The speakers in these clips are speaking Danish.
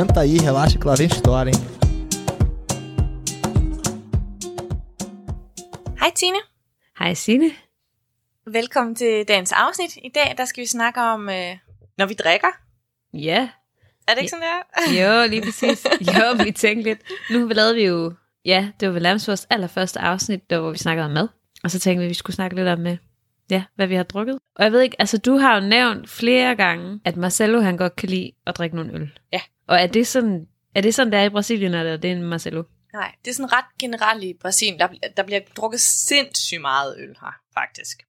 Senta aí, relaxa que lá vem história, hein? Hej Tine. Hej Signe. Velkommen til dagens afsnit. I dag der skal vi snakke om, øh, når vi drikker. Ja, Er det ikke sådan, der? jo, lige præcis. Jo, vi tænkte lidt. Nu lavede vi jo, ja, det var vel nærmest vores allerførste afsnit, der, hvor vi snakkede om mad. Og så tænkte vi, at vi skulle snakke lidt om, øh, ja, hvad vi har drukket. Og jeg ved ikke, altså du har jo nævnt flere gange, at Marcelo han godt kan lide at drikke nogle øl. Ja. Og er det sådan, er det sådan, der er i Brasilien, eller er det en Marcelo? Nej, det er sådan ret generelt i Brasilien. Der, der bliver drukket sindssygt meget øl her, faktisk.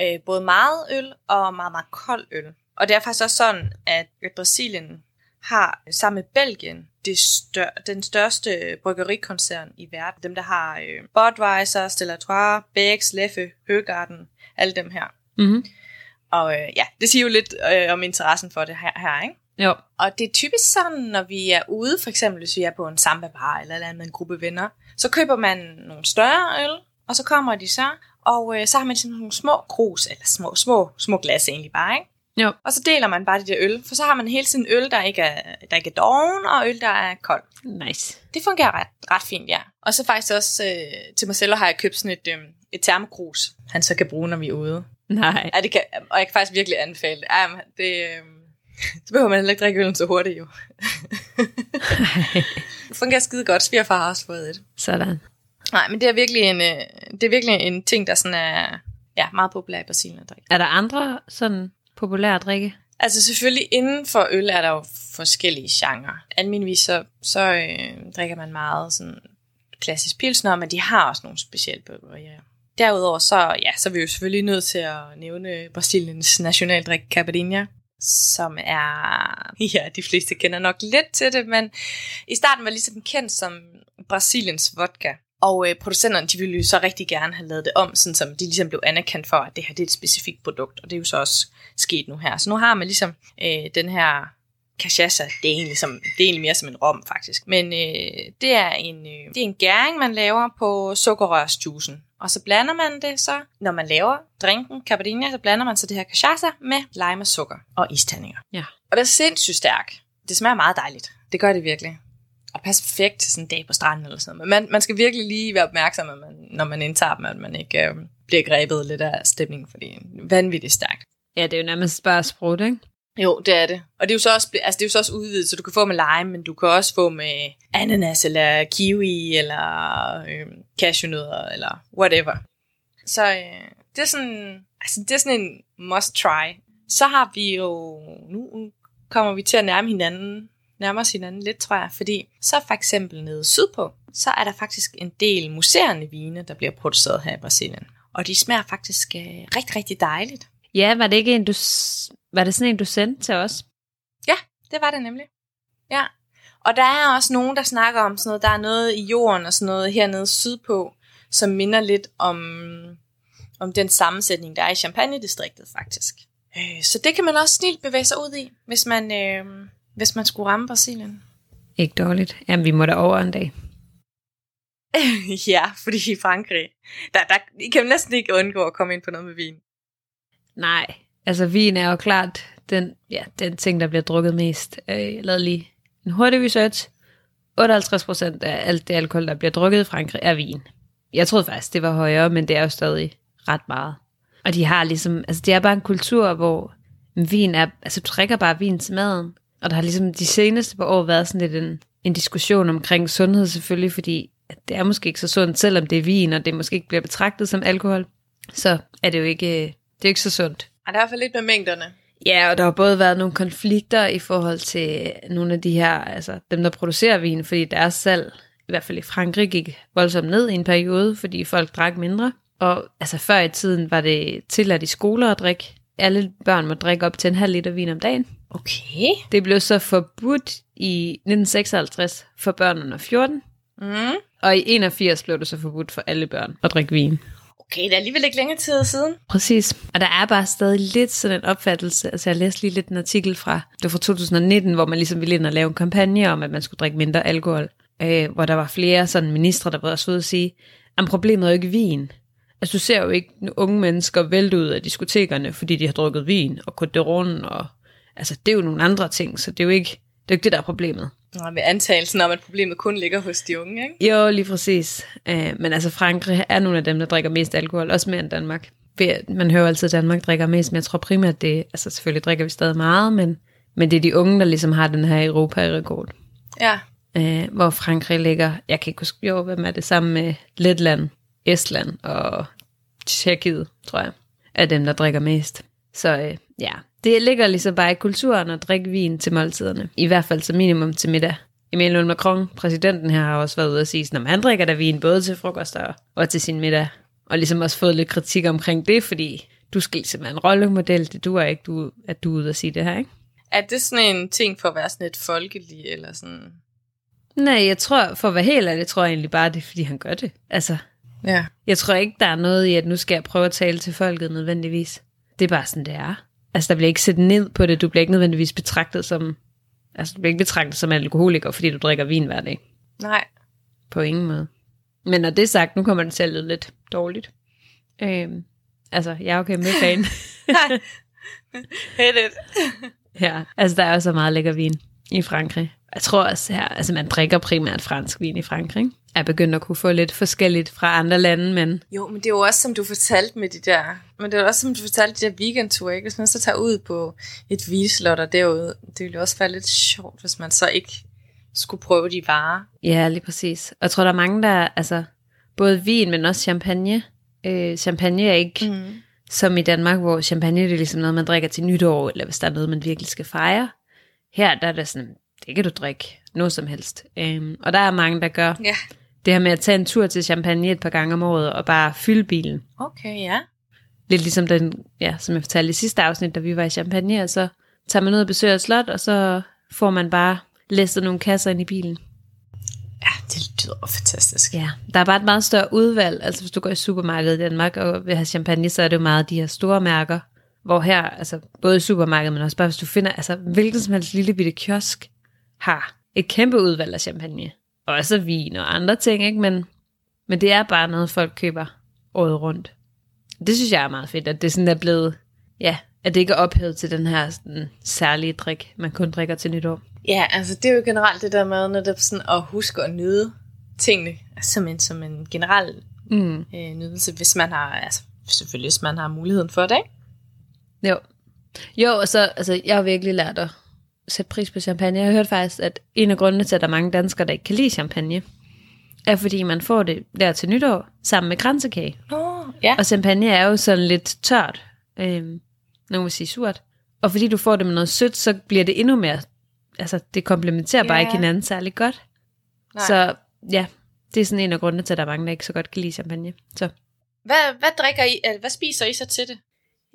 Øh, både meget øl og meget, meget kold øl. Og det er faktisk også sådan, at Brasilien har sammen med Belgien det stør, den største bryggerikoncern i verden. Dem, der har øh, Budweiser, Stella Artois, Beck's, Leffe, Høgarden, alle dem her. Mm-hmm. Og øh, ja, det siger jo lidt øh, om interessen for det her, her, ikke? Jo. Og det er typisk sådan, når vi er ude, for eksempel hvis vi er på en samba bar eller, eller andet med en gruppe venner, så køber man nogle større øl, og så kommer de så, og øh, så har man sådan nogle små krus, eller små, små, små glas egentlig bare, ikke? Jo. Og så deler man bare de der øl, for så har man hele tiden øl, der ikke er, der ikke er doven, og øl, der er kold. Nice. Det fungerer ret, ret fint, ja. Og så faktisk også øh, til Marcello har jeg købt sådan et, øh, et termokrus, han så kan bruge, når vi er ude. Nej. Ja, det kan, og jeg kan faktisk virkelig anbefale det. Ja, det øh, så behøver man heller ikke drikke øllen så hurtigt, jo. det fungerer skide godt. Svigerfar har også fået et. Sådan. Nej, men det er virkelig en, øh, det er virkelig en ting, der sådan er ja, meget populær i Brasilien at drikke. Er der andre sådan populære drikke? Altså selvfølgelig inden for øl er der jo forskellige genrer. Almindeligvis så, så øh, drikker man meget sådan klassisk pilsner, men de har også nogle specielle bryggerier. Derudover så, ja, så er vi jo selvfølgelig nødt til at nævne Brasiliens nationaldrik Caipirinha, som er, ja, de fleste kender nok lidt til det, men i starten var ligesom kendt som Brasiliens vodka. Og øh, producenterne, de ville jo så rigtig gerne have lavet det om, sådan som de ligesom blev anerkendt for, at det her det er et specifikt produkt, og det er jo så også sket nu her. Så nu har man ligesom øh, den her cachaça, det er, egentlig som, det er egentlig mere som en rom faktisk. Men øh, det, er en, øh, det er en gæring, man laver på sukkerrørsjuicen. Og så blander man det så, når man laver drinken caipirinha, så blander man så det her cachaça med lime og sukker og isterninger. Ja. Og det er sindssygt stærk. Det smager meget dejligt. Det gør det virkelig. Og det passer perfekt til sådan en dag på stranden eller sådan noget. Men man, man skal virkelig lige være opmærksom, at man, når man indtager dem, at man ikke øh, bliver grebet lidt af stemningen, fordi det er vanvittigt stærkt. Ja, det er jo nærmest bare sprut, ikke? Jo, det er det. Og det er jo så også, altså det er jo så også udvidet, så du kan få med lime, men du kan også få med ananas, eller kiwi, eller øh, cashewnødder, eller whatever. Så øh, det er sådan, altså det er sådan en must try. Så har vi jo, nu kommer vi til at nærme hinanden, nærme os hinanden lidt, tror jeg, fordi så for eksempel nede sydpå, så er der faktisk en del museerne vine, der bliver produceret her i Brasilien. Og de smager faktisk øh, rigtig, rigtig dejligt. Ja, var det ikke en, du, var det sådan en, du sendte til os? Ja, det var det nemlig. Ja. Og der er også nogen, der snakker om sådan noget, der er noget i jorden og sådan noget hernede sydpå, som minder lidt om, om den sammensætning, der er i Champagne-distriktet faktisk. Øh, så det kan man også snilt bevæge sig ud i, hvis man, øh, hvis man skulle ramme Brasilien. Ikke dårligt. Jamen, vi må da over en dag. ja, fordi i Frankrig, der, der I kan næsten ikke undgå at komme ind på noget med vin. Nej, altså vin er jo klart den, ja, den ting, der bliver drukket mest. Øh, Jeg lavede lige en hurtig research. 58% af alt det alkohol, der bliver drukket i Frankrig, er vin. Jeg troede faktisk, det var højere, men det er jo stadig ret meget. Og de har ligesom, altså det er bare en kultur, hvor vin er, altså du drikker bare vin til maden. Og der har ligesom de seneste par år været sådan lidt en, en diskussion omkring sundhed selvfølgelig, fordi at det er måske ikke så sundt, selvom det er vin, og det måske ikke bliver betragtet som alkohol. Så er det jo ikke, øh, det er jo ikke så sundt. Og der er i hvert fald lidt med mængderne. Ja, og der har både været nogle konflikter i forhold til nogle af de her, altså dem, der producerer vin, fordi deres salg, i hvert fald i Frankrig, gik voldsomt ned i en periode, fordi folk drak mindre. Og altså før i tiden var det tilladt i skoler at drikke. Alle børn må drikke op til en halv liter vin om dagen. Okay. Det blev så forbudt i 1956 for børn under 14, Mm. og i 81 blev det så forbudt for alle børn at drikke vin. Okay, det er alligevel ikke længere tid siden. Præcis. Og der er bare stadig lidt sådan en opfattelse. Altså jeg læste lige lidt en artikel fra, det var fra 2019, hvor man ligesom ville ind og lave en kampagne om, at man skulle drikke mindre alkohol. Øh, hvor der var flere sådan ministre, der var også ude at sige, at problemet er jo ikke vin. Altså du ser jo ikke unge mennesker vælte ud af diskotekerne, fordi de har drukket vin og Côte og altså det er jo nogle andre ting, så det er jo ikke Det er jo ikke det, der er problemet. Nå, med antagelsen om, at problemet kun ligger hos de unge, ikke? Jo, lige præcis. Øh, men altså Frankrig er nogle af dem, der drikker mest alkohol, også mere end Danmark. Man hører altid, at Danmark drikker mest, men jeg tror primært, det altså selvfølgelig drikker vi stadig meget, men, men det er de unge, der ligesom har den her Europa-rekord. Ja. Øh, hvor Frankrig ligger, jeg kan ikke huske, jo, hvem er det sammen med Letland, Estland og Tjekkiet, tror jeg, er dem, der drikker mest. Så øh, ja, det ligger ligesom bare i kulturen at drikke vin til måltiderne. I hvert fald som minimum til middag. Emmanuel Macron, præsidenten her, har også været ude at sige, at han drikker da vin både til frokost og, og til sin middag. Og ligesom også fået lidt kritik omkring det, fordi du skal ligesom være en rollemodel. Det duer ikke, du, at du er ude at sige det her, ikke? Er det sådan en ting for at være sådan et folkelig, eller sådan... Nej, jeg tror, for at være helt ærlig, tror jeg egentlig bare, det er, fordi han gør det. Altså, Ja. Jeg tror ikke, der er noget i, at nu skal jeg prøve at tale til folket nødvendigvis. Det er bare sådan, det er. Altså, der bliver ikke sæt ned på det. Du bliver ikke nødvendigvis betragtet som... Altså, du bliver ikke betragtet som alkoholiker, fordi du drikker vin hver dag. Nej. På ingen måde. Men når det er sagt, nu kommer at lyde lidt dårligt. Øhm, altså, jeg er okay med fan. Hit it. ja, altså, der er jo så meget lækker vin i Frankrig. Jeg tror også her, altså man drikker primært fransk vin i Frankrig. ikke? Er begyndt at kunne få lidt forskelligt fra andre lande, men Jo, men det er jo også, som du fortalte med de der... Men det er også, som du fortalte, de der weekendture, ikke? Hvis man så tager ud på et vislot og derude, det ville jo også være lidt sjovt, hvis man så ikke skulle prøve de varer. Ja, lige præcis. Og jeg tror, der er mange, der, altså, både vin, men også champagne. Øh, champagne er ikke mm. som i Danmark, hvor champagne det er ligesom noget, man drikker til nytår, eller hvis der er noget, man virkelig skal fejre. Her, der er det sådan, det kan du drikke, noget som helst. Øhm, og der er mange, der gør Ja. Det her med at tage en tur til champagne et par gange om året, og bare fylde bilen. Okay, ja. Lidt ligesom den, ja, som jeg fortalte i sidste afsnit, da vi var i Champagne, og så tager man ud og besøger et slot, og så får man bare læsset nogle kasser ind i bilen. Ja, det lyder fantastisk. Ja, der er bare et meget større udvalg. Altså hvis du går i supermarkedet i Danmark og vil have champagne, så er det jo meget de her store mærker. Hvor her, altså både i supermarkedet, men også bare hvis du finder, altså hvilken som helst lille bitte kiosk har et kæmpe udvalg af champagne. Og også vin og andre ting, ikke? Men, men det er bare noget, folk køber året rundt. Det synes jeg er meget fedt, at det sådan er blevet, ja, at det ikke er ophævet til den her sådan, særlige drik, man kun drikker til nytår. Ja, altså det er jo generelt det der med netop sådan at huske at nyde tingene, altså, som en, som en generel Mm. øh, nydelse, hvis man har, altså selvfølgelig hvis man har muligheden for det, ikke? Jo. Jo, og så, altså, jeg har virkelig lært at sætte pris på champagne. Jeg har hørt faktisk, at en af grundene til, at der er mange danskere, der ikke kan lide champagne, er fordi man får det der til nytår sammen med kransekage. Nå, ja. Og champagne er jo sådan lidt tørt. Øhm, nogen vil sige surt. Og fordi du får det med noget sødt, så bliver det endnu mere... Altså, det komplementerer bare Ja. ikke hinanden særlig godt. Nej. Så ja, det er sådan en af grundene til, at der er mange, der ikke så godt kan lide champagne. Så Hvad, hvad drikker I, eller hvad spiser I så til det?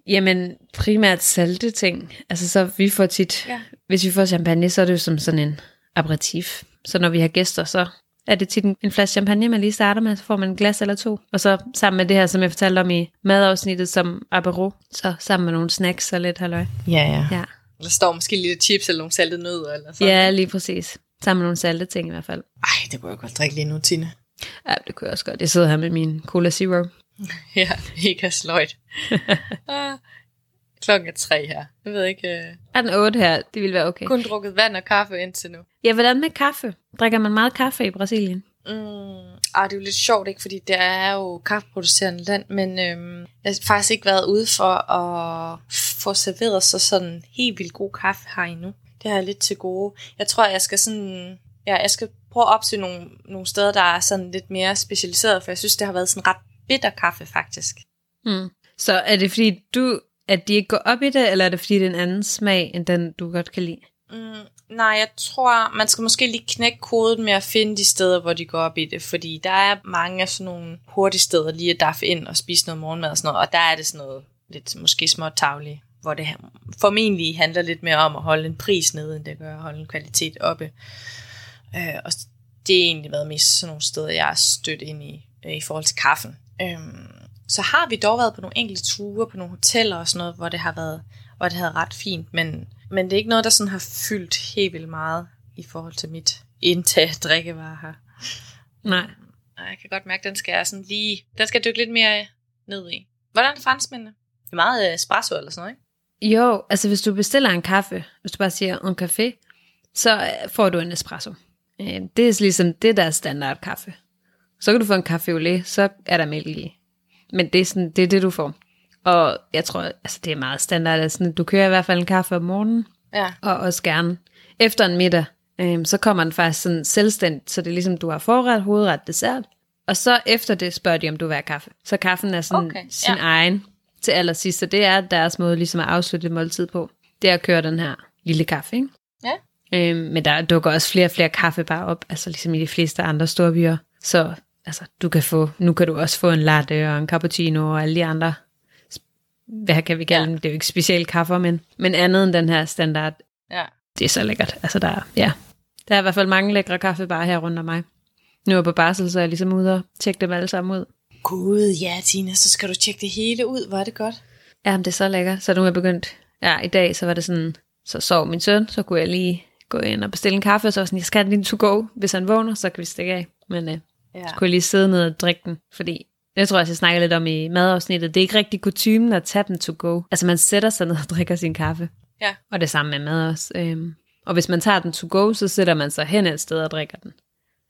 Jamen, primært salte ting. Altså, så vi får tit, Ja. hvis vi får champagne, så er det jo som sådan en aperitif. Så når vi har gæster, så er det tit en, en flaske champagne, man lige starter med, så får man en glas eller to. Og så sammen med det her, som jeg fortalte om i madafsnittet som apero, så sammen med nogle snacks og lidt halløj. Ja, ja. Ja, Der står måske lidt chips eller nogle saltede nødder eller sådan. ja lige præcis. Sammen med nogle salte ting i hvert fald. Ej, det kunne jeg godt drikke lige nu, Tine. Ja, det kunne jeg også godt. Jeg sidder her med min Cola Zero. Ja, mega sløjt. Ah, Klokken er tre her. Jeg ved ikke, uh, Er den 8 her? Det ville være okay. kun drukket vand og kaffe indtil nu. Ja, hvordan med kaffe? Drikker man meget kaffe i Brasilien? Mm, ah, det er jo lidt sjovt, ikke? Fordi det er jo kaffeproducerende land, men øhm, jeg har faktisk ikke været ude for at få serveret så sådan helt vildt god kaffe her endnu. Det har jeg lidt til gode. Jeg tror, jeg skal sådan... Ja, jeg skal prøve at opsøge nogle, nogle steder, der er sådan lidt mere specialiseret, for jeg synes, det har været sådan ret bitter kaffe, faktisk. Mm. Så er det fordi du, at de ikke går op i det, eller er det fordi det er en anden smag, end den du godt kan lide? Mm, nej, jeg tror, man skal måske lige knække koden med at finde de steder, hvor de går op i det, fordi der er mange af sådan nogle hurtige steder lige at daffe ind og spise noget morgenmad og sådan noget, og der er det sådan noget lidt måske småt tavligt, hvor det formentlig handler lidt mere om at holde en pris nede, end det gør at holde en kvalitet oppe. Øh, og det har egentlig været mest sådan nogle steder, jeg har stødt ind i, øh, i forhold til kaffen. Øhm, så har vi dog været på nogle enkelte ture på nogle hoteller og sådan noget, hvor det har været, hvor det havde ret fint, men, men det er ikke noget, der sådan har fyldt helt vildt meget i forhold til mit indtag af drikkevarer her. Nej. Og jeg kan godt mærke, at den skal jeg sådan lige, den skal dykke lidt mere ned i. Hvordan er franskmændene? Det er meget øh, espresso eller sådan noget, ikke? Jo, altså hvis du bestiller en kaffe, hvis du bare siger en café, så får du en espresso. Øh, Det er ligesom det, der er standard kaffe. Så kan du få en kaffe au lait, så er der mælk i. Men det er, sådan, det er det, du får. Og jeg tror, altså det er meget standard. Sådan, du kører i hvert fald en kaffe om morgenen, Ja. og også gerne efter en middag. Øhm, så kommer den faktisk sådan selvstændigt, så det er ligesom, du har forret, hovedret, dessert. Og så efter det spørger de, om du vil have kaffe. Så kaffen er sådan okay, sin ja. egen til allersidst. Så det er deres måde ligesom at afslutte et måltid på. Det er at køre den her lille kaffe, ikke? Ja. Øhm, men der dukker også flere og flere kaffebar op, altså ligesom i de fleste andre store byer. Så altså, du kan få, nu kan du også få en latte og en cappuccino og alle de andre, hvad kan vi kalde Ja. dem? Det er jo ikke specielt kaffe, men, men andet end den her standard, Ja. det er så lækkert. Altså der, er- ja, der er i hvert fald mange lækre kaffebarer her rundt om mig. Nu er jeg på barsel, så er jeg ligesom ude og tjekke dem alle sammen ud. Gud, ja, Tina, så skal du tjekke det hele ud. Er det godt. Ja, det er så lækkert. Så nu er jeg begyndt, ja, i dag, så var det sådan, så sov min søn, så kunne jeg lige gå ind og bestille en kaffe, og så var sådan, jeg skal lige to go. Hvis han vågner, så kan vi stikke af. Men øh, Ja. så kunne jeg lige sidde ned og drikke den, fordi jeg tror også, jeg snakker lidt om i madafsnittet. Det er ikke rigtig kutumen at tage den to go. Altså man sætter sig ned og drikker sin kaffe. Ja. Og det samme med mad også. Øhm, og hvis man tager den to go, så sætter man sig hen et sted og drikker den.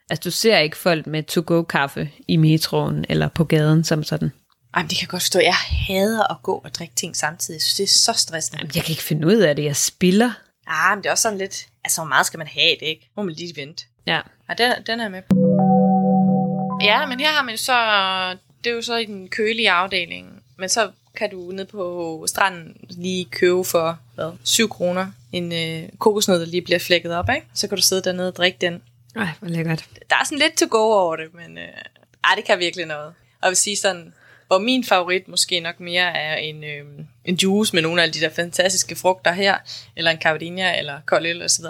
Altså du ser ikke folk med to go kaffe i metroen eller på gaden som sådan. Ej, men det kan jeg godt forstå. Jeg hader at gå og drikke ting samtidig. Jeg synes, det er så stressende. Jamen, jeg kan ikke finde ud af det. Jeg spiller. Ah, men det er også sådan lidt... Altså, hvor meget skal man have det, ikke? Må man lige vente. Ja. Ja, den, den er jeg med på. Ja, men her har man så... Det er jo så i den kølige afdeling. Men så kan du ned på stranden lige købe for, hvad, 7 kroner en øh, kokosnød, der lige bliver flækket op, ikke? Så kan du sidde dernede og drikke den. Ej, hvor lækkert. Der er sådan lidt to go over det, men øh, ej, det kan virkelig noget. Og jeg vil sige sådan, hvor min favorit måske nok mere er en, øh, en juice med nogle af de der fantastiske frugter her, eller en cavadinha, eller kold øl osv.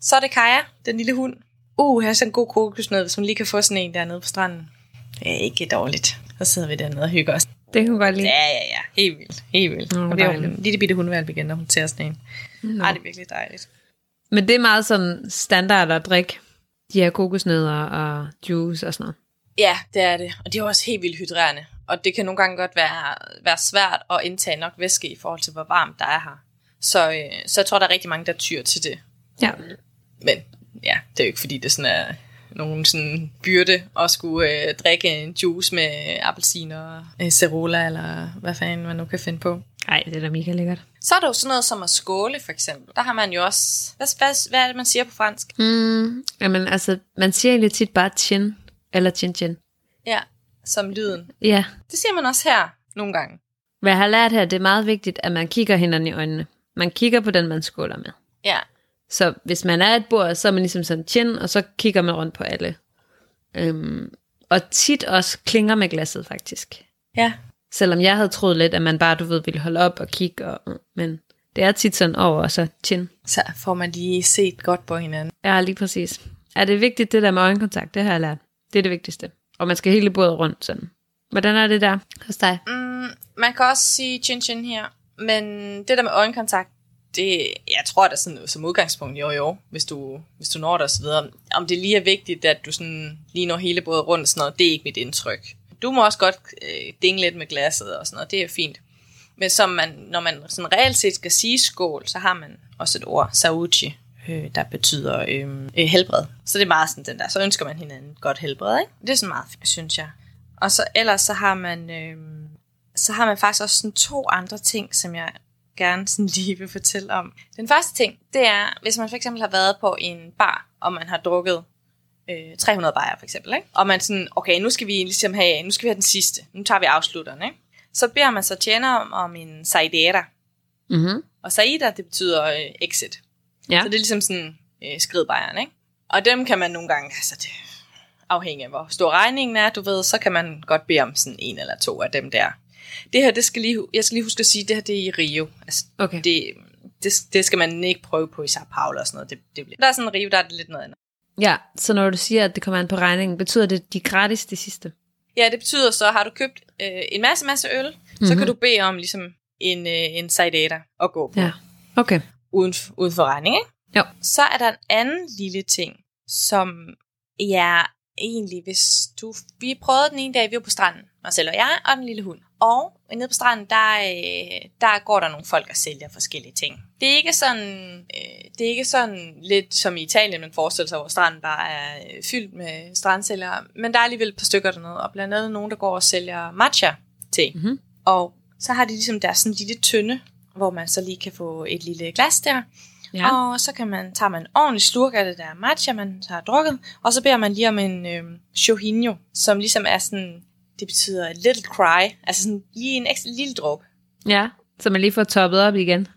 Så er det Kaja, den lille hund. Uh, her er sådan en god kokosnød, hvis man lige kan få sådan en dernede på stranden. Det er ikke dårligt. Så sidder vi dernede og hygger os. Det kan jeg godt lide. Ja, ja, ja. Helt vildt. Helt vildt. Nå, og det er jo en lille bitte hundvalg igen, når hun tager sådan en. Nå. Ej, det er virkelig dejligt. Men det er meget sådan standard at drikke de her kokosnødder og juice og sådan noget. Ja, det er det. Og det er også helt vildt hydrerende. Og det kan nogle gange godt være, være svært at indtage nok væske i forhold til, hvor varmt der er her. Så, øh, så jeg tror, der er rigtig mange, der tyr til det. Ja. Men ja, det er jo ikke fordi, det sådan er nogen sådan byrde at skulle øh, drikke en juice med appelsiner og øh, cerola, eller hvad fanden man nu kan finde på. Ej, det er da mega lækkert. Så er der jo sådan noget som at skåle, for eksempel. Der har man jo også... Hvad, hvad, hvad er det, man siger på fransk? Mm, jamen, altså, man siger egentlig tit bare chin, eller chin chin. Ja, som lyden. Ja, Det siger man også her nogle gange. hvad jeg har lært her, det er meget vigtigt, at man kigger hinanden i øjnene. Man kigger på den, man skåler med. Ja, Så hvis man er et bord, så er man ligesom sådan chin, og så kigger man rundt på alle. Øhm, og tit også klinger med glasset, faktisk. ja. Selvom jeg havde troet lidt, at man bare, du ved, ville holde op og kigge, og, men det er tit sådan over, og så chin. Så får man lige set godt på hinanden. Ja, lige præcis. Er det vigtigt, det der med øjenkontakt? Det har jeg lært. Det er det vigtigste. Og man skal hele bordet rundt sådan. Hvordan er det der hos dig? Mm, man kan også sige chin chin her, men det der med øjenkontakt, det, jeg tror, det sådan som udgangspunkt, jo jo, hvis du, hvis du når det osv. så videre. Om det lige er vigtigt, at du sådan lige når hele bordet rundt og sådan noget, det er ikke mit indtryk. Du må også godt øh, dinge lidt med glasset og sådan noget, det er fint. Men som man, når man sådan reelt set skal sige skål, så har man også et ord, sauchi, øh, der betyder øh, øh, helbred. Så det er meget sådan den der, så ønsker man hinanden godt helbred, ikke? Det er sådan meget fint, synes jeg. Og så ellers så har man, øh, så har man faktisk også sådan to andre ting, som jeg gerne sådan lige vil fortælle om. Den første ting, det er, hvis man for eksempel har været på en bar, og man har drukket øh, 300 bajer for eksempel, ikke? og man sådan, okay, nu skal vi ligesom have, nu skal vi have den sidste, nu tager vi afslutteren, ikke? så beder man så tjener om, om en saidera, Mm-hmm. og saida, det betyder øh, exit. Ja. Så det er ligesom sådan øh, skridbajeren, ikke? Og dem kan man nogle gange, altså det afhængig af hvor stor regningen er, du ved, så kan man godt bede om sådan en eller to af dem der. Det her, det skal lige, jeg skal lige huske at sige, det her det er i Rio. Altså, Okay. det, det, det skal man ikke prøve på i Sao Paulo og sådan noget. Det, det bliver. Der er sådan en Rio, der er det lidt noget andet. Ja, så når du siger, at det kommer an på regningen, betyder det, at de er gratis det sidste? Ja, det betyder så, har du købt øh, en masse, masse øl, mm-hmm. så kan du bede om ligesom en, øh, en saidata at gå på. Ja. Okay. uden, uden for regning, ikke? Jo. Så er der en anden lille ting, som jeg egentlig, hvis du... Vi prøvede den ene dag, vi var på stranden, Marcel og jeg, og den lille hund. Og nede på stranden, der, øh, der går der nogle folk og sælger forskellige ting. Det er ikke sådan, øh, det er ikke sådan lidt som i Italien, man forestiller sig, hvor stranden bare er øh, fyldt med strandsælgere. Men der er alligevel et par stykker dernede, og blandt andet nogen, der går og sælger matcha te. Mhm. Og så har de ligesom der sådan en lille tønde, hvor man så lige kan få et lille glas der. Ja. Og så kan man, tager man en ordentlig slurk af det der matcha, man har drukket, og så beder man lige om en øh, shohinyo, som ligesom er sådan, det betyder little cry, altså sådan lige en ekstra lille dråbe. ja, så man lige får toppet op igen.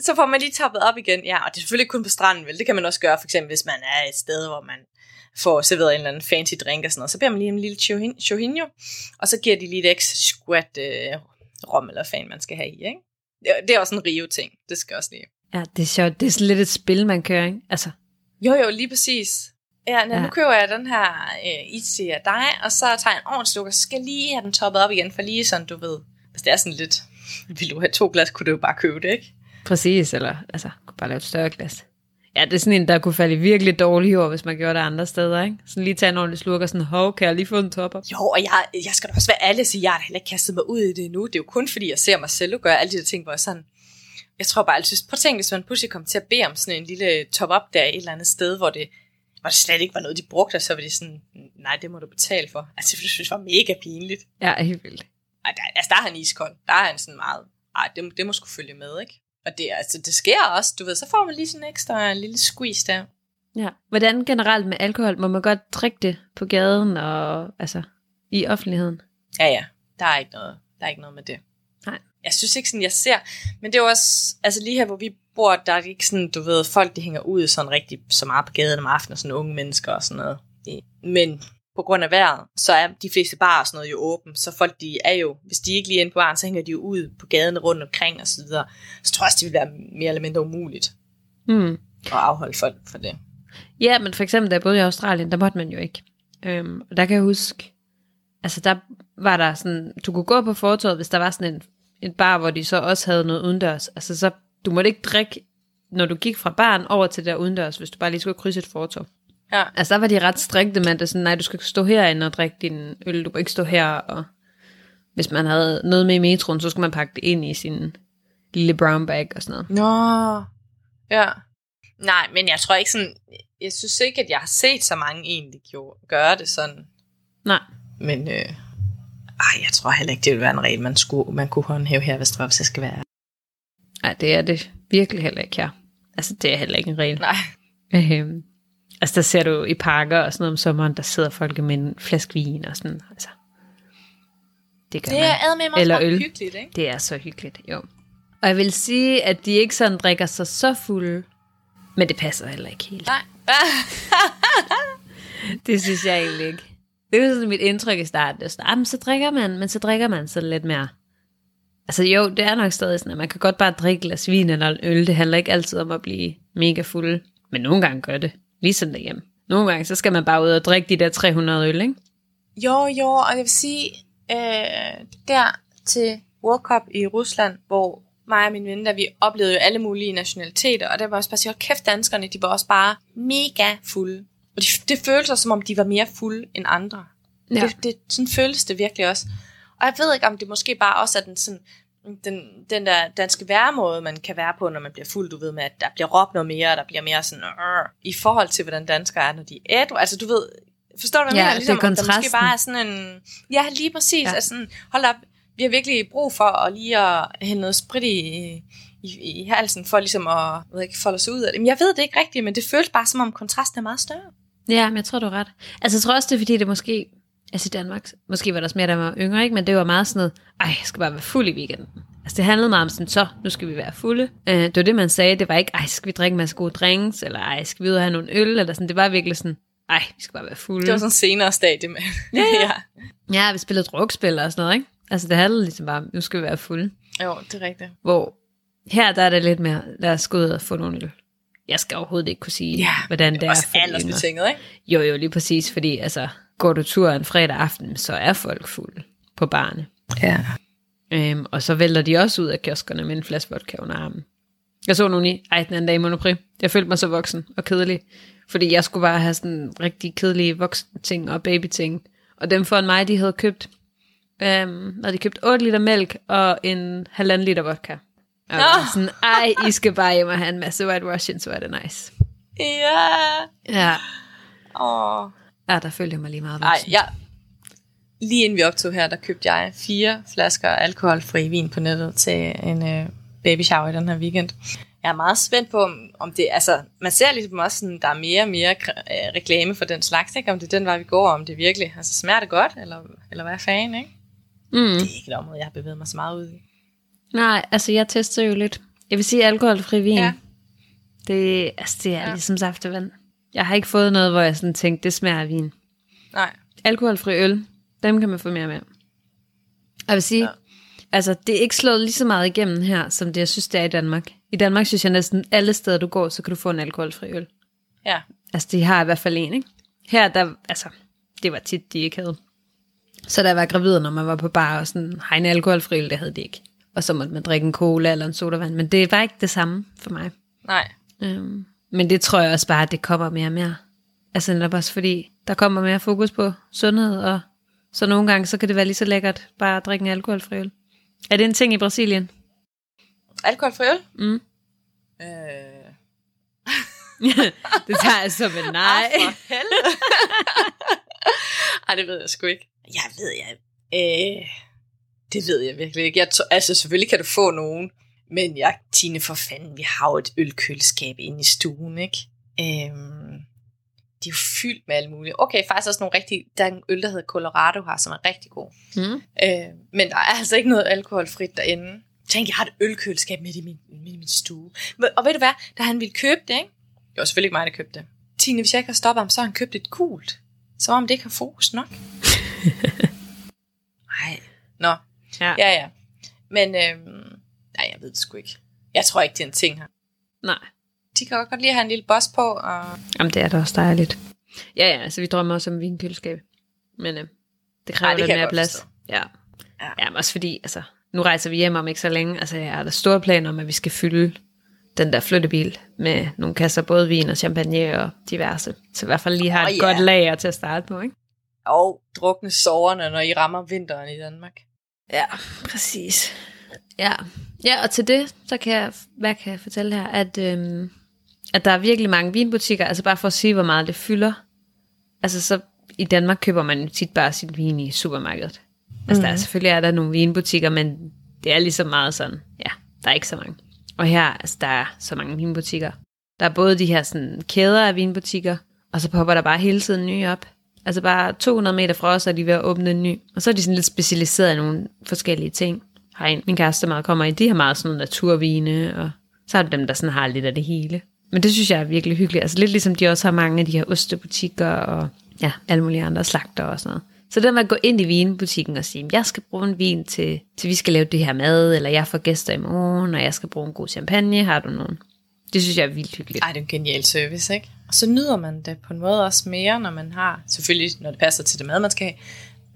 Så får man lige toppet op igen, ja, og det er selvfølgelig kun på stranden, vel? Det kan man også gøre, for eksempel hvis man er et sted, hvor man får serveret en eller anden fancy drink og sådan noget. Så beder man lige en lille shohinyo, og så giver de lige et ekstra squat øh, rom eller fan, man skal have i, ikke? Det er- Det er også en Rio-ting, det skal også lige. Ja, det er sjovt. Det er sådan lidt et spil, man kører, ikke? Altså, Jo, jo, lige præcis. Ja, nu Ja. køber jeg den her øh, is af dig, og så tager jeg en ordentlig sluk, og så skal lige have den toppet op igen, for lige sådan, du ved, hvis det er sådan lidt, vil du have to glas, kunne du jo bare købe det, ikke? præcis, eller altså, kunne bare lave et større glas. Ja, det er sådan en, der kunne falde i virkelig dårlig jord, hvis man gjorde det andre steder, ikke? Sådan lige tage en ordentlig slurk og sådan, hov, kan jeg lige få en top op? Jo, og jeg, jeg skal da også være ærlig og sige, jeg har heller ikke kastet mig ud i det endnu. Det er jo kun fordi, jeg ser mig selv gøre alle de der ting, hvor jeg sådan, jeg tror bare, prøv at tænke, hvis man pludselig kom til at bede om sådan en lille top-up der et eller andet sted, hvor det, hvor det slet ikke var noget, de brugte, og så var det sådan, nej, det må du betale for. Altså, det synes jeg var mega pinligt. Ja, helt vildt. Altså, der er han iskold. Der er han sådan meget, ej, det, det må sgu følge med, ikke? Og det, altså, det sker også, du ved, så får man lige sådan en ekstra en lille squeeze der. Ja. Hvordan generelt med alkohol? Må man godt drikke det på gaden og altså i offentligheden? Ja, ja, der er ikke noget, der er ikke noget med det. Jeg synes ikke sådan, jeg ser, men det er jo også, altså lige her, hvor vi bor, der er det ikke sådan, du ved, folk de hænger ud sådan rigtig så meget på gaden om aftenen, og sådan unge mennesker og sådan noget. Men på grund af vejret, så er de fleste barer og sådan noget jo åben, så folk de er jo, hvis de ikke lige er inde på baren, så hænger de jo ud på gaden rundt omkring og så videre. Så tror jeg også, det vil være mere eller mindre umuligt Hmm. at afholde folk for det. Ja, men for eksempel, da jeg boede i Australien, der måtte man jo ikke. Øhm, og der kan jeg huske, altså der var der sådan, du kunne gå på fortorvet, hvis der var sådan en, en bar, hvor de så også havde noget udendørs. Altså så, du måtte ikke drikke, når du gik fra baren over til der udendørs, hvis du bare lige skulle krydse et fortov. Ja. Altså der var de ret strikte med det, sådan, nej, du skal stå herinde og drikke din øl, du må ikke stå her, og hvis man havde noget med i metroen, så skulle man pakke det ind i sin lille brown bag og sådan noget. Nå, ja. Nej, men jeg tror ikke sådan, jeg synes ikke, at jeg har set så mange egentlig gøre det sådan. Nej, Men øh, ej, jeg tror heller ikke, det ville være en regel, man, skulle, man kunne håndhæve her, hvis det var, hvis jeg skal være. nej, det er det virkelig heller ikke her. Altså det er heller ikke en regel. Nej. Øhm, altså der ser du i parker og sådan noget om sommeren, der sidder folk med en flaske vin og sådan. Altså, det gør Det man. er mig Eller øl. hyggeligt, ikke? Det er så hyggeligt, jo. Og jeg vil sige, at de ikke sådan drikker sig så fulde, men det passer heller ikke helt. Nej. Det synes jeg egentlig ikke. Det er sådan mit indtryk i starten. Det er sådan, ah, men så drikker man, men så drikker man sådan lidt mere. Altså jo, det er nok stadig sådan, at man kan godt bare drikke et glas vin eller en øl. Det handler ikke altid om at blive mega fuld. Men nogle gange gør det. Ligesom derhjemme. Nogle gange, så skal man bare ud og drikke de der 300 øl, ikke? Jo, jo, og jeg vil sige, øh, der til World Cup i Rusland, hvor mig og min ven, der vi oplevede jo alle mulige nationaliteter, og der var også bare sige, kæft, danskerne, de var også bare mega fulde. Og det, det føltes også, som om de var mere fulde end andre. Ja. Ja. Det, det, sådan føles det virkelig også. Og jeg ved ikke, om det måske bare også er den, sådan, den, den der danske væremåde, man kan være på, når man bliver fuld, du ved, med at der bliver råbt noget mere, og der bliver mere sådan, øh, i forhold til, hvordan danskere er, når de er ædru. Altså, du ved, forstår du, hvad Ja, jeg mener? Ligesom, det er om der måske bare er sådan en, ja, lige præcis, Ja. ja. altså sådan, hold op, vi har virkelig brug for at lige at hælde noget sprit i, i, i halsen, for ligesom at, ved ikke, folde os ud af det. Men jeg ved det ikke rigtigt, men det føles bare, som om kontrasten er meget større. Ja, men jeg tror, du er ret. Altså, jeg tror også, det er, fordi det måske... Altså i Danmark, måske var der også mere, der var yngre, ikke? men det var meget sådan noget, ej, jeg skal bare være fuld i weekenden. Altså det handlede meget om sådan, så, nu skal vi være fulde. Øh, det var det, man sagde, det var ikke, ej, skal vi drikke en masse gode drinks, eller ej, skal vi ud og have nogle øl, eller sådan, det var virkelig sådan, ej, vi skal bare være fulde. Det var sådan en senere stadie med. Ja, ja. ja. Vi spillede drukspil og sådan noget, ikke? Altså det handlede ligesom bare, nu skal vi være fulde. Jo, det er rigtigt. Hvor her, der er det lidt mere, lad os gå ud og få nogle øl. Jeg skal overhovedet ikke kunne sige, Ja, hvordan det er. Også aldersbetinget, ikke? Jo, jo, lige præcis, fordi altså, går du tur en fredag aften, så er folk fulde på barne. Ja. Øhm, og så vælter de også ud af kioskerne med en flaske vodka under armen. Jeg så nogen i, ej, den anden dag i Monoprix. Jeg følte mig så voksen og kedelig. Fordi jeg skulle bare have sådan rigtig kedelige voksen ting og baby ting. Og dem for mig, de havde købt, øhm, havde de købt 8 liter mælk og en halvanden liter vodka. Og Nå. sådan, ej, I skal bare hjem og have en masse White Russian, så er det nice. Ja. Ja, Åh. ja der følte jeg mig lige meget Ej, voksen. ja. Lige inden vi optog her, der købte jeg fire flasker alkoholfri vin på nettet til en øh, baby shower i den her weekend. Jeg er meget spændt på, om, om det, altså, man ser ligesom også sådan, der er mere og mere øh, reklame for den slags, ikke? Om det er den vej, vi går, om det virkelig, altså smager det godt, eller, eller hvad fanden, ikke? Mm. Det er ikke et område, jeg har bevæget mig så meget ud i. Nej, altså jeg tester jo lidt. Jeg vil sige alkoholfri vin. Ja. Det, altså, det er ja. Ligesom saftevand. Jeg har ikke fået noget, hvor jeg sådan tænkte, det smager af vin. Nej. Alkoholfri øl, dem kan man få mere med. Jeg vil sige. Ja. altså det er ikke slået lige så meget igennem her, som det jeg synes, det er i Danmark. I Danmark synes jeg næsten alle steder, du går, så kan du få en alkoholfri øl. Ja. Altså de har i hvert fald en, ikke? Her, der, altså, det var tit, de ikke havde. Så da jeg var gravid, når man var på bar og sådan, har en alkoholfri øl, det havde de ikke. Og så måtte man drikke en cola eller en sodavand. Men det var ikke det samme for mig. Nej. Øhm, men det tror jeg også bare, at det kommer mere og mere. Altså netop også fordi, der kommer mere fokus på sundhed, og så nogle gange, så kan det være lige så lækkert bare at drikke en alkoholfri øl. Er det en ting i Brasilien? Alkoholfri øl? Mm. Øh. det tager jeg som en nej. Ah, for helvede. Ej, det ved jeg sgu ikke. Jeg ved, jeg... Øh, det ved jeg virkelig ikke. Jeg to, altså, selvfølgelig kan du få nogen, men jeg, Tine, for fanden, vi har jo et ølkøleskab inde i stuen, ikke? Øhm, de er jo fyldt med alt muligt. Okay, faktisk også nogle rigtig... Der er en øl, der hedder Colorado her, som er rigtig god. Mm. Øh, men der er altså ikke noget alkoholfrit derinde. Tænk, jeg har et ølkøleskab midt i min, midt i min stue. Og ved du hvad? Da han ville købe det, ikke? Det var selvfølgelig ikke mig, der købte det. Tine, hvis jeg ikke har stoppet ham, så har han købt et gult. Som om det ikke har fokus nok. Nej. Nå. Ja. Ja, ja. Men, øhm, nej, jeg ved det sgu ikke. Jeg tror ikke, det er en ting her. Nej. De kan godt lige have en lille boss på, og Jamen, det er da også dejligt. Ja, ja, altså vi drømmer også om vinkøleskab. Men øh, det kræver Ej, det lidt mere plads. forstå. Ja. Ja. ja. men også fordi, altså, nu rejser vi hjem om ikke så længe. Altså, jeg har der store planer om, at vi skal fylde den der flyttebil med nogle kasser, både vin og champagne og diverse. Så i hvert fald lige har Åh, et ja. godt lager til at starte på, ikke? og drukne soverne, når I rammer vinteren i Danmark. Ja, præcis. Ja. ja, og til det, så kan jeg, hvad kan jeg fortælle her, at, øhm, at der er virkelig mange vinbutikker, altså bare for at sige, hvor meget det fylder. Altså så i Danmark køber man tit bare sit vin i supermarkedet. Altså der er selvfølgelig er der nogle vinbutikker, men det er ligesom meget sådan, ja, der er ikke så mange. Og her, altså der er så mange vinbutikker. Der er både de her sådan kæder af vinbutikker, og så popper der bare hele tiden nye op. Altså bare 200 meter fra os er de ved at åbne en ny. Og så er de sådan lidt specialiseret i nogle forskellige ting. Hej, min kæreste meget kommer i, de har meget sådan noget naturvine, og så er det dem, der sådan har lidt af det hele. Men det synes jeg er virkelig hyggeligt. Altså lidt ligesom de også har mange af de her ostebutikker, og ja, alle mulige andre slagter og sådan noget. Så det med at gå ind i vinbutikken og sige, jeg skal bruge en vin til, til vi skal lave det her mad, eller jeg får gæster i morgen, og jeg skal bruge en god champagne, har du nogen? Det synes jeg er vildt hyggeligt. Ej, det er en genial service, ikke? Og så nyder man det på en måde også mere, når man har, selvfølgelig når det passer til det mad, man skal have,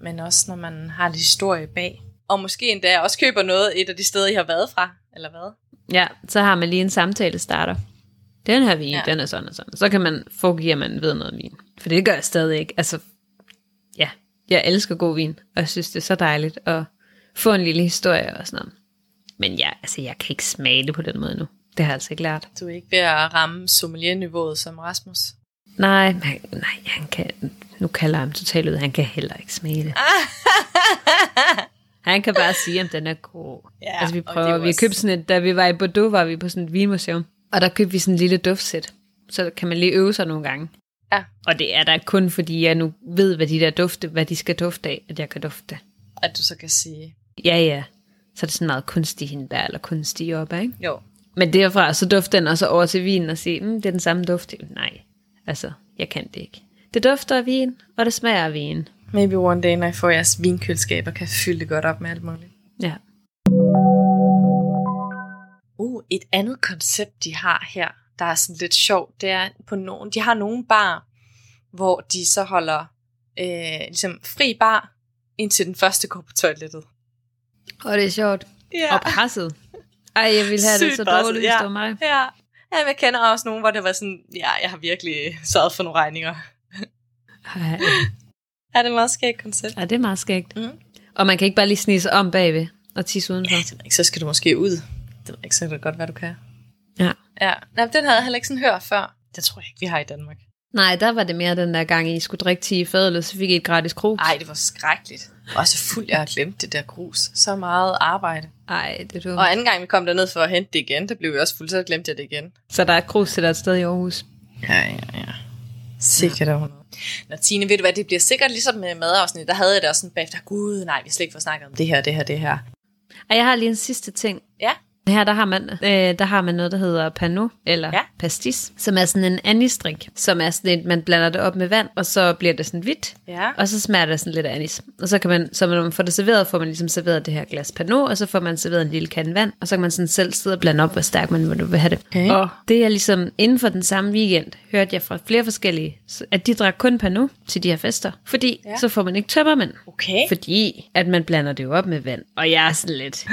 men også når man har lidt historie bag. Og måske endda også køber noget et af de steder, I har været fra, eller hvad? Ja, så har man lige en samtale starter. Den her vin, ja. Den er sådan og sådan. Så kan man foregive, at man ved noget om vin. For det gør jeg stadig ikke. Altså, ja, jeg elsker god vin, og jeg synes, det er så dejligt at få en lille historie og sådan noget. Men ja, altså, jeg kan ikke smage det på den måde nu. Det har jeg altså ikke lært. Du er ikke ved at ramme sommelier-niveauet som Rasmus. Nej, han, nej, han kan, nu kalder jeg ham totalt ud, han kan heller ikke smage det. Han kan bare sige, om den er god. Ja, altså vi er prøver, vi har også- købt sådan et, da vi var i Bordeaux, var vi på sådan et vinmuseum, og der købte vi sådan en lille duftsæt. Så kan man lige øve sig nogle gange. Ja. Og det er da kun fordi, jeg nu ved, hvad de der dufte, hvad de skal dufte af, at jeg kan dufte. At du så kan sige, Ja, ja. Så er det sådan meget kunstig hindbær, eller kunstig op, ikke? jo, Men derfra, så dufter den også over til vinen og sige, mm, det er den samme duft. Nej, altså, jeg kan det ikke. Det dufter af vin, og det smager af vin. maybe one day, når I får jeres vinkøleskab og kan fylde det godt op med alt muligt. Ja. Uh, et andet koncept, de har her, der er sådan lidt sjovt, det er på nogen, de har nogle bar, hvor de så holder øh, ligesom fri bar, indtil den første går på toilettet. Og det er sjovt. Ja. Og presset. Ej, jeg ville have det så dårligt, hvis ja. det var mig. Ja. Ja, jeg kender også nogen, hvor det var sådan, ja, jeg har virkelig sørget for nogle regninger. Ej, Ja, det er et meget skægt koncept. ja, det er meget skægt. Mm. Og man kan ikke bare lige snige om bagved og tisse udenfor. Ja, det ikke, så skal du måske ud. Det ved jeg ikke, så kan det godt være, du kan. Ja. Ja, Nej, den havde jeg heller ikke sådan hørt før. Det tror jeg ikke, vi har i Danmark. Nej, der var det mere den der gang, I skulle drikke 10 i fadlet, så fik I et gratis krus. Ej, det var skrækkeligt. Også fuldt, jeg har glemt det der grus. Så meget arbejde. Ej, det er du. Og anden gang, vi kom derned for at hente det igen, der blev vi også fuldt, så glemte jeg det igen. Så der er et krus til dig et sted i Aarhus. Ja, ja, ja. Sikkert ja. noget. Nå, Tine, ved du hvad, det bliver sikkert ligesom med madafsnit, der havde jeg det også sådan bagefter, gud, nej, vi slet ikke fået snakket om det her, det her, det her. Og jeg har lige en sidste ting. Ja, Her der har man, øh, der har man noget, der hedder pano, eller Ja. pastis, som er sådan en anistrik, som er sådan et, man blander det op med vand, og så bliver det sådan hvidt, ja. og så smager det sådan lidt af anis. Og så kan man, så når man får det serveret, får man ligesom serveret det her glas pano, og så får man serveret en lille kande vand, og så kan man sådan selv sidde og blande op, hvor stærk man vil have det. Okay. Og det er ligesom inden for den samme weekend, hørte jeg fra flere forskellige, at de drak kun pano til de her fester, fordi ja. så får man ikke tømmermænd. Okay. Fordi at man blander det jo op med vand. Og jeg er sådan lidt,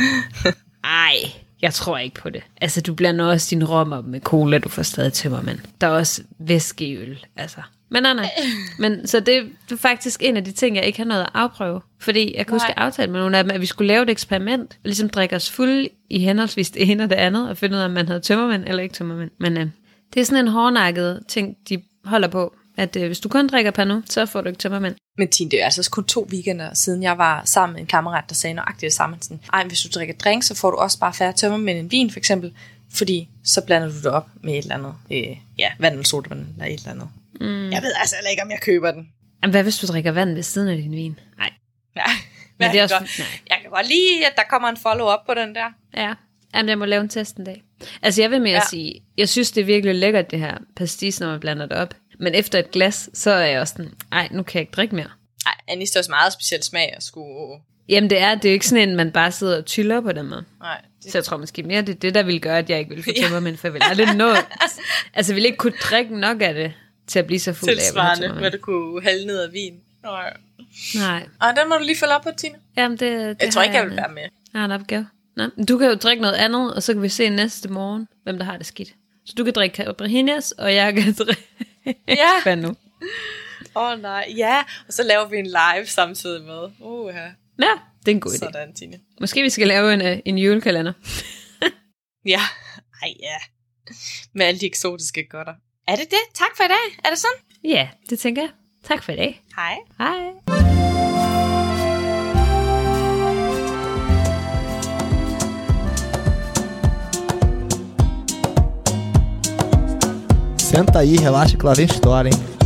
ej, jeg tror ikke på det. Altså, du blander også din rom op med cola, du får stadig tømmermand. Der er også væske i øl, altså. Men nej, nej. Men, så det, er faktisk en af de ting, jeg ikke har noget at afprøve. Fordi jeg kan huske, at aftale med nogle af dem, at vi skulle lave et eksperiment, og ligesom drikke os fuld i henholdsvis det ene og det andet, og finde ud af, om man havde tømmermænd eller ikke tømmermænd. Men øh, det er sådan en hårdnakket ting, de holder på, at øh, hvis du kun drikker pano, så får du ikke tømmermænd. Men Tine, det er altså kun to weekender siden, jeg var sammen med en kammerat, der sagde nøjagtigt det samme. Sådan, Ej, hvis du drikker drink, så får du også bare færre tømmer med en vin, for eksempel. Fordi så blander du det op med et eller andet. Øh, ja, vand eller sodavand eller et eller andet. Mm. Jeg ved altså heller ikke, om jeg køber den. Jamen, hvad hvis du drikker vand ved siden af din vin? Nej. Ja. Men det er også- godt, nej. jeg kan godt lide, at der kommer en follow-up på den der. Ja, Jamen, jeg må lave en test en dag. Altså, jeg vil mere ja. sige, jeg synes, det er virkelig lækkert, det her pastis, når man blander det op. Men efter et glas, så er jeg også sådan, ej, nu kan jeg ikke drikke mere. Ej, anis det er også meget speciel smag at skulle... Jamen, det er, det er jo ikke sådan en, man bare sidder og tyller på den måde. Nej, det, Så jeg tror måske mere, det er det, der ville gøre, at jeg ikke ville få Ja. tømmermænd, for jeg ville aldrig nå. Altså, jeg ville ikke kunne drikke nok af det, til at blive så fuld af, jeg tilsvarende, hvad tømmermænd. du kunne hælde ned af vin. Nej. Nej, Ej, den må du lige følge op på, Tine. jamen det, det Jeg tror ikke, jeg vil være med. Jeg har en opgave. Men du kan jo drikke noget andet, og så kan vi se næste morgen, hvem der har det skidt. Så du kan drikke Cabrinas, og jeg kan drikke... Ja. Hvad nu? Åh oh, nej, ja. Og så laver vi en live samtidig med. Uh, ja. Ja, det er en god idé. Sådan, Tine. Måske vi skal lave en, øh, en julekalender. Ja. Ej, ja. Med alle de eksotiske godter. Er det det? Tak for i dag. Er det sådan? Ja, det tænker jeg. Tak for i dag. Hej. Hej. Senta aí, relaxa que lá vem história, hein?